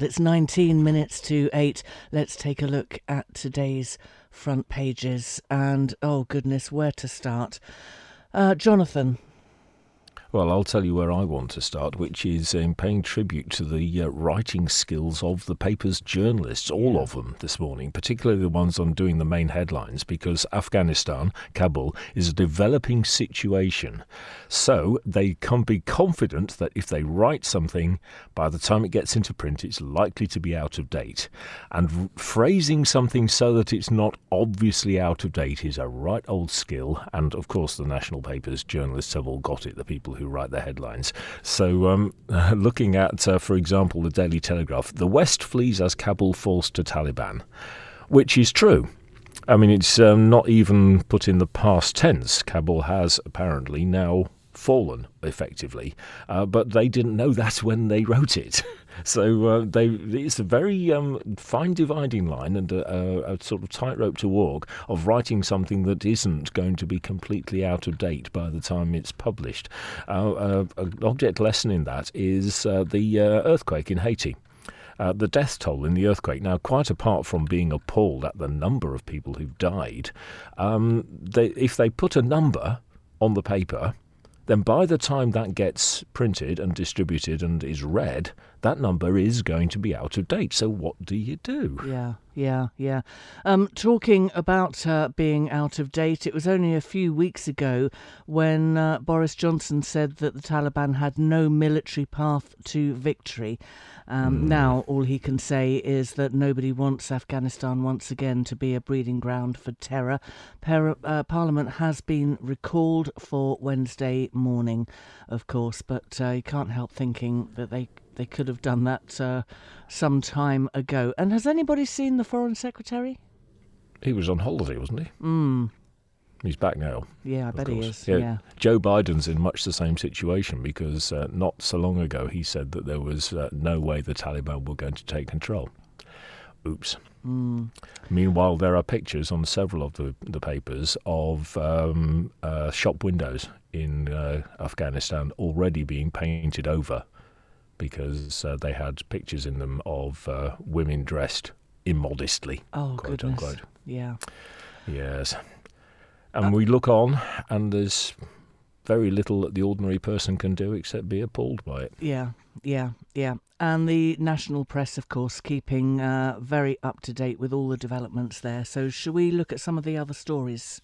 It's 19 minutes to 8. Let's take a look at today's front pages. And oh, goodness, where to start? Uh, Jonathan, well, I'll tell you where I want to start, which is in paying tribute to the uh, writing skills of the paper's journalists, all of them this morning, particularly the ones on doing the main headlines, because Afghanistan, Kabul, is a developing situation. So they can be confident that if they write something, by the time it gets into print, it's likely to be out of date. And phrasing something so that it's not obviously out of date is a right old skill. And of course, the national papers journalists have all got it, the people who write the headlines. So, um, looking at, uh, for example, the Daily Telegraph, the West flees as Kabul falls to Taliban, which is true. I mean, it's um, not even put in the past tense. Kabul has apparently now fallen effectively, uh, but they didn't know that when they wrote it. so uh, they, it's a very um, fine dividing line and a, a, a sort of tightrope to walk of writing something that isn't going to be completely out of date by the time it's published. Uh, uh an object lesson in that is uh, the uh, earthquake in Haiti. Uh, the death toll in the earthquake. Now, quite apart from being appalled at the number of people who've died, um, they, if they put a number on the paper, then by the time that gets printed and distributed and is read, that number is going to be out of date. So what do you do? Yeah, yeah, yeah. Um, talking about uh, being out of date, it was only a few weeks ago when uh, Boris Johnson said that the Taliban had no military path to victory. Um, mm. Now, all he can say is that nobody wants Afghanistan once again to be a breeding ground for terror. Per- uh, Parliament has been recalled for Wednesday morning, of course, but uh, you can't help thinking that they they could have done that uh, some time ago. And has anybody seen the Foreign Secretary? He was on holiday, wasn't he? Mm. He's back now. Yeah, I bet course. he is. Yeah. yeah. Joe Biden's in much the same situation because uh, not so long ago he said that there was uh, no way the Taliban were going to take control. Oops. Mm. Meanwhile, there are pictures on several of the, the papers of um, uh, shop windows in uh, Afghanistan already being painted over because uh, they had pictures in them of uh, women dressed immodestly. Oh, quote goodness. Unquote. Yeah. Yes. And we look on, and there's very little that the ordinary person can do except be appalled by it. Yeah, yeah, yeah. And the national press, of course, keeping uh, very up to date with all the developments there. So, shall we look at some of the other stories,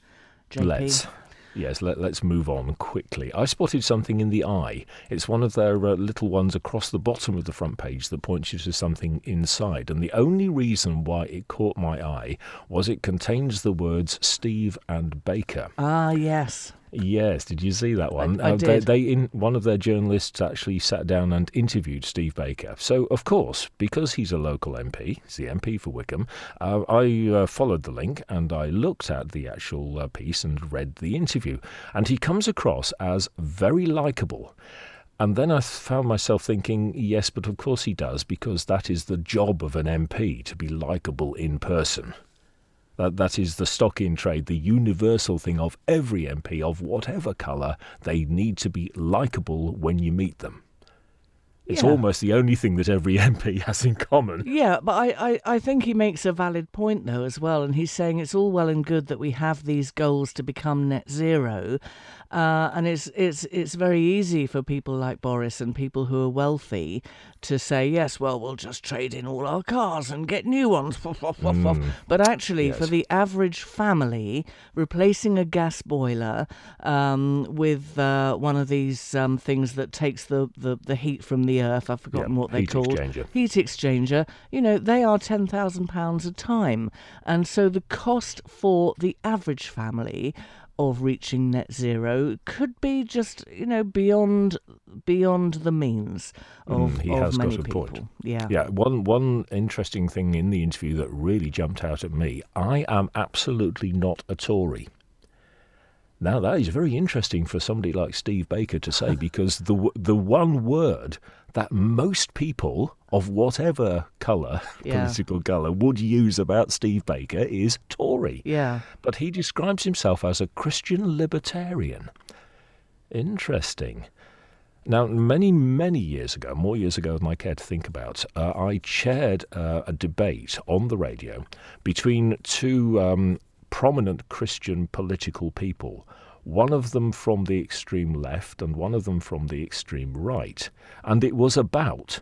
JP? Let's. Yes, let, us move on quickly. I spotted something in the eye. It's one of their uh, little ones across the bottom of the front page that points you to something inside. And the only reason why it caught my eye was it contains the words Steve and Baker. Ah, yes. Yes, did you see that one? I, I uh, did. They, they, in one of their journalists actually sat down and interviewed Steve Baker. So, of course, because he's a local MP, he's the MP for Wycombe, uh, I uh, followed the link and I looked at the actual uh, piece and read the interview. And he comes across as very likable. And then I found myself thinking, yes, but of course he does, because that is the job of an MP to be likable in person. That, that is the stock in trade, the universal thing of every MP of whatever colour. They need to be likable when you meet them. It's yeah. almost the only thing that every MP has in common. Yeah, but I, I, I think he makes a valid point, though, as well. And he's saying it's all well and good that we have these goals to become net zero, uh, and it's it's it's very easy for people like Boris and people who are wealthy to say, yes, well, we'll just trade in all our cars and get new ones. Mm. But actually, yes. for the average family, replacing a gas boiler um, with uh, one of these um, things that takes the, the, the, heat from the earth, I've forgotten what they heat called. Exchanger. Heat exchanger. You know, they are £10,000 a time. And so the cost for the average family of reaching net zero could be just you know beyond beyond the means of, mm, he of has many got a people. point. Yeah, yeah. One one interesting thing in the interview that really jumped out at me: I am absolutely not a Tory. Now that is very interesting for somebody like Steve Baker to say because the the one word that most people of whatever colour, yeah. political colour, would use about Steve Baker is Tory. Yeah. But he describes himself as a Christian libertarian. Interesting. Now, many, many years ago, more years ago than I care to think about, uh, I chaired uh, a debate on the radio between two um, prominent Christian political people, one of them from the extreme left and one of them from the extreme right. And it was about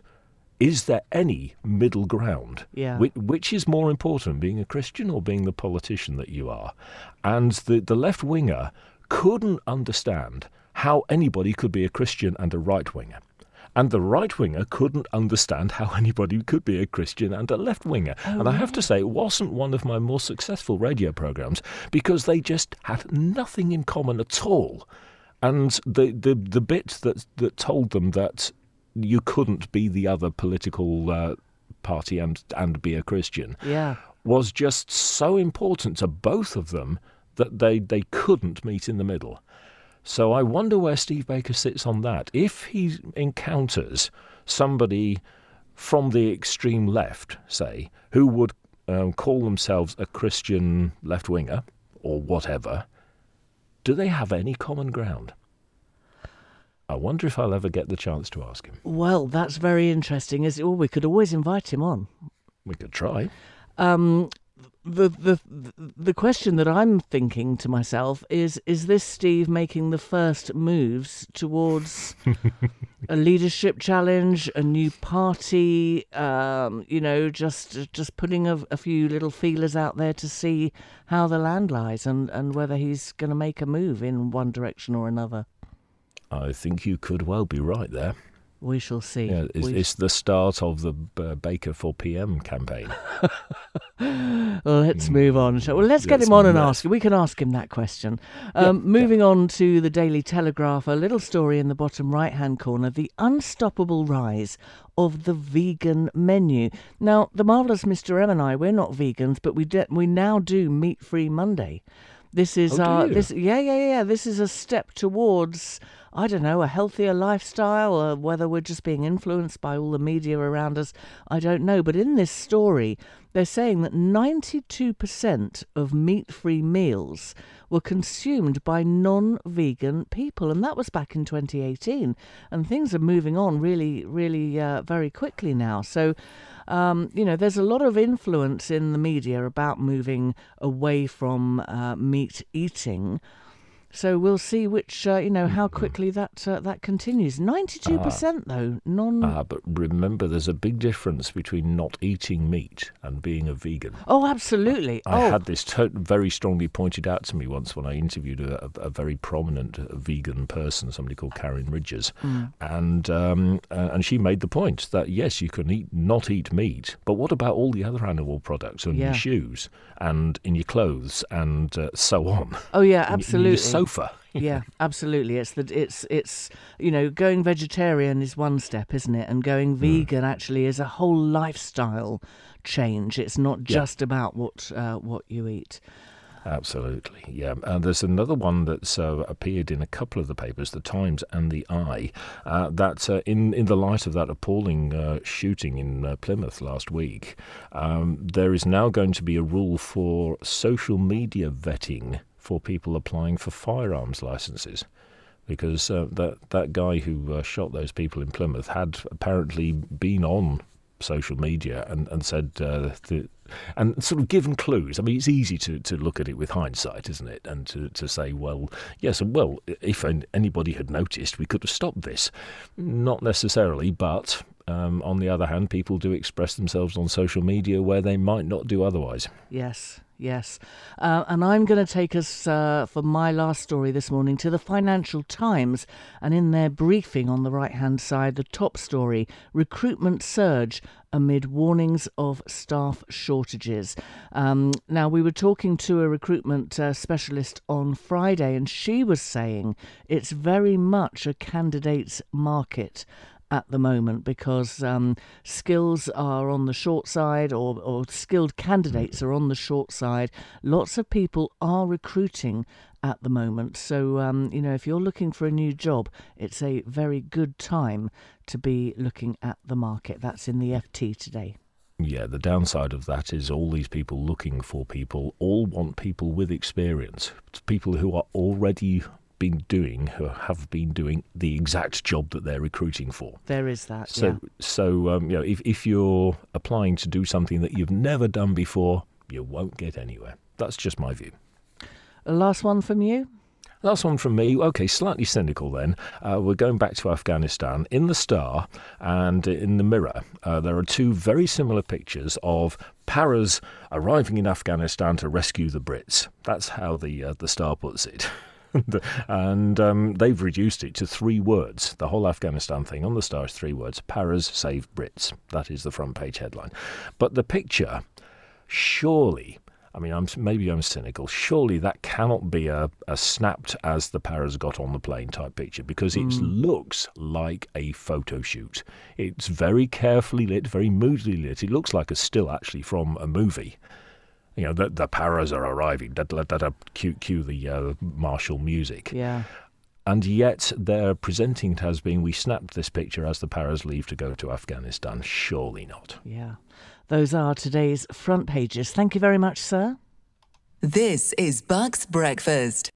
is there any middle ground? Yeah. Which, which, is more important, being a Christian or being the politician that you are? And the, the left winger couldn't understand how anybody could be a Christian and a right winger. And the right winger couldn't understand how anybody could be a Christian and a left winger. Oh, and I have to say, it wasn't one of my more successful radio programs because they just had nothing in common at all. And the, the, the bit that, that told them that you couldn't be the other political uh, party and, and be a Christian yeah. was just so important to both of them that they, they couldn't meet in the middle. So I wonder where Steve Baker sits on that. If he encounters somebody from the extreme left, say, who would um, call themselves a Christian left winger or whatever, do they have any common ground? I wonder if I'll ever get the chance to ask him. Well, that's very interesting. Is well, we could always invite him on. We could try. Um, the the the question that I'm thinking to myself is: Is this Steve making the first moves towards a leadership challenge, a new party? Um, you know, just just putting a, a, few little feelers out there to see how the land lies and and whether he's going to make a move in one direction or another. I think you could well be right there. We shall see. Yeah, it's, we it's the start of the uh, Baker for PM campaign. let's move on. Well, let's get him on and ask. We can ask him that question. Um, yeah, moving yeah. on to the Daily Telegraph, a little story in the bottom right hand corner the unstoppable rise of the vegan menu. Now, the marvellous Mr. M and I, we're not vegans, but we, de- we now do meat free Monday. This is oh, our this yeah yeah yeah this is a step towards I don't know, a healthier lifestyle, or whether we're just being influenced by all the media around us, I don't know. But in this story, they're saying that 92% of meat free meals were consumed by non vegan people, and that was back in 2018. And things are moving on really, really uh, very quickly now. So, um, you know, there's a lot of influence in the media about moving away from uh, meat eating. So we'll see which, uh, you know, how quickly that uh, that continues. Ninety-two percent, ah. though, non. Ah, but remember, there's a big difference between not eating meat and being a vegan. Oh, absolutely. I, I oh. had this to- very strongly pointed out to me once when I interviewed a, a very prominent vegan person, somebody called Karen Ridgers, mm. and um, uh, and she made the point that yes, you can eat not eat meat, but what about all the other animal products on yeah. your shoes and in your clothes and uh, so on? Oh yeah, absolutely sofa. yeah, absolutely. It's that it's it's you know going vegetarian is one step, isn't it? And going hmm. vegan mm. actually is a whole lifestyle change. It's not just yeah. about what uh, what you eat. Absolutely, yeah. And there's another one that's uh, appeared in a couple of the papers, the Times and the Eye, uh, that uh, in in the light of that appalling uh, shooting in uh, Plymouth last week, um, there is now going to be a rule for social media vetting for people applying for firearms licenses. Because uh, that that guy who uh, shot those people in Plymouth had apparently been on social media and and said uh, the, and sort of given clues. I mean, it's easy to, to look at it with hindsight, isn't it? And to, to say, well, yes, well, if anybody had noticed, we could have stopped this. Not necessarily, but um, on the other hand, people do express themselves on social media where they might not do otherwise. Yes, yes. Uh, and I'm going to take us uh, for my last story this morning to the Financial Times. And in their briefing on the right hand side, the top story recruitment surge amid warnings of staff shortages. Um, now, we were talking to a recruitment uh, specialist on Friday, and she was saying it's very much a candidate's market at the moment because um, skills are on the short side or, or skilled candidates are on the short side. Lots of people are recruiting at the moment. So, um, you know, if you're looking for a new job, it's a very good time to be looking at the market. That's in the FT today. Yeah, the downside of that is all these people looking for people all want people with experience, people who are already been doing, who have been doing the exact job that they're recruiting for. There is that. So, yeah. so um, you know, if if you're applying to do something that you've never done before, you won't get anywhere. That's just my view. Last one from you. Last one from me. Okay, slightly cynical then. Uh, we're going back to Afghanistan. In the Star and in the Mirror, uh, there are two very similar pictures of paras arriving in Afghanistan to rescue the Brits. That's how the uh, the Star puts it. and um, they've reduced it to three words. The whole Afghanistan thing on the Star is three words: "Paras save Brits." That is the front page headline. But the picture, surely I mean, I'm, maybe I'm cynical. Surely that cannot be a, a snapped as the paras got on the plane type picture because it mm. looks like a photo shoot. It's very carefully lit, very moodily lit. It looks like a still actually from a movie. You know, the, the paras are arriving. Da, da, da, da, cue, cue the uh, martial music. Yeah. And yet they're presenting it as being we snapped this picture as the paras leave to go to Afghanistan. Surely not. Yeah. Those are today's front pages. Thank you very much, sir. This is Bucks Breakfast.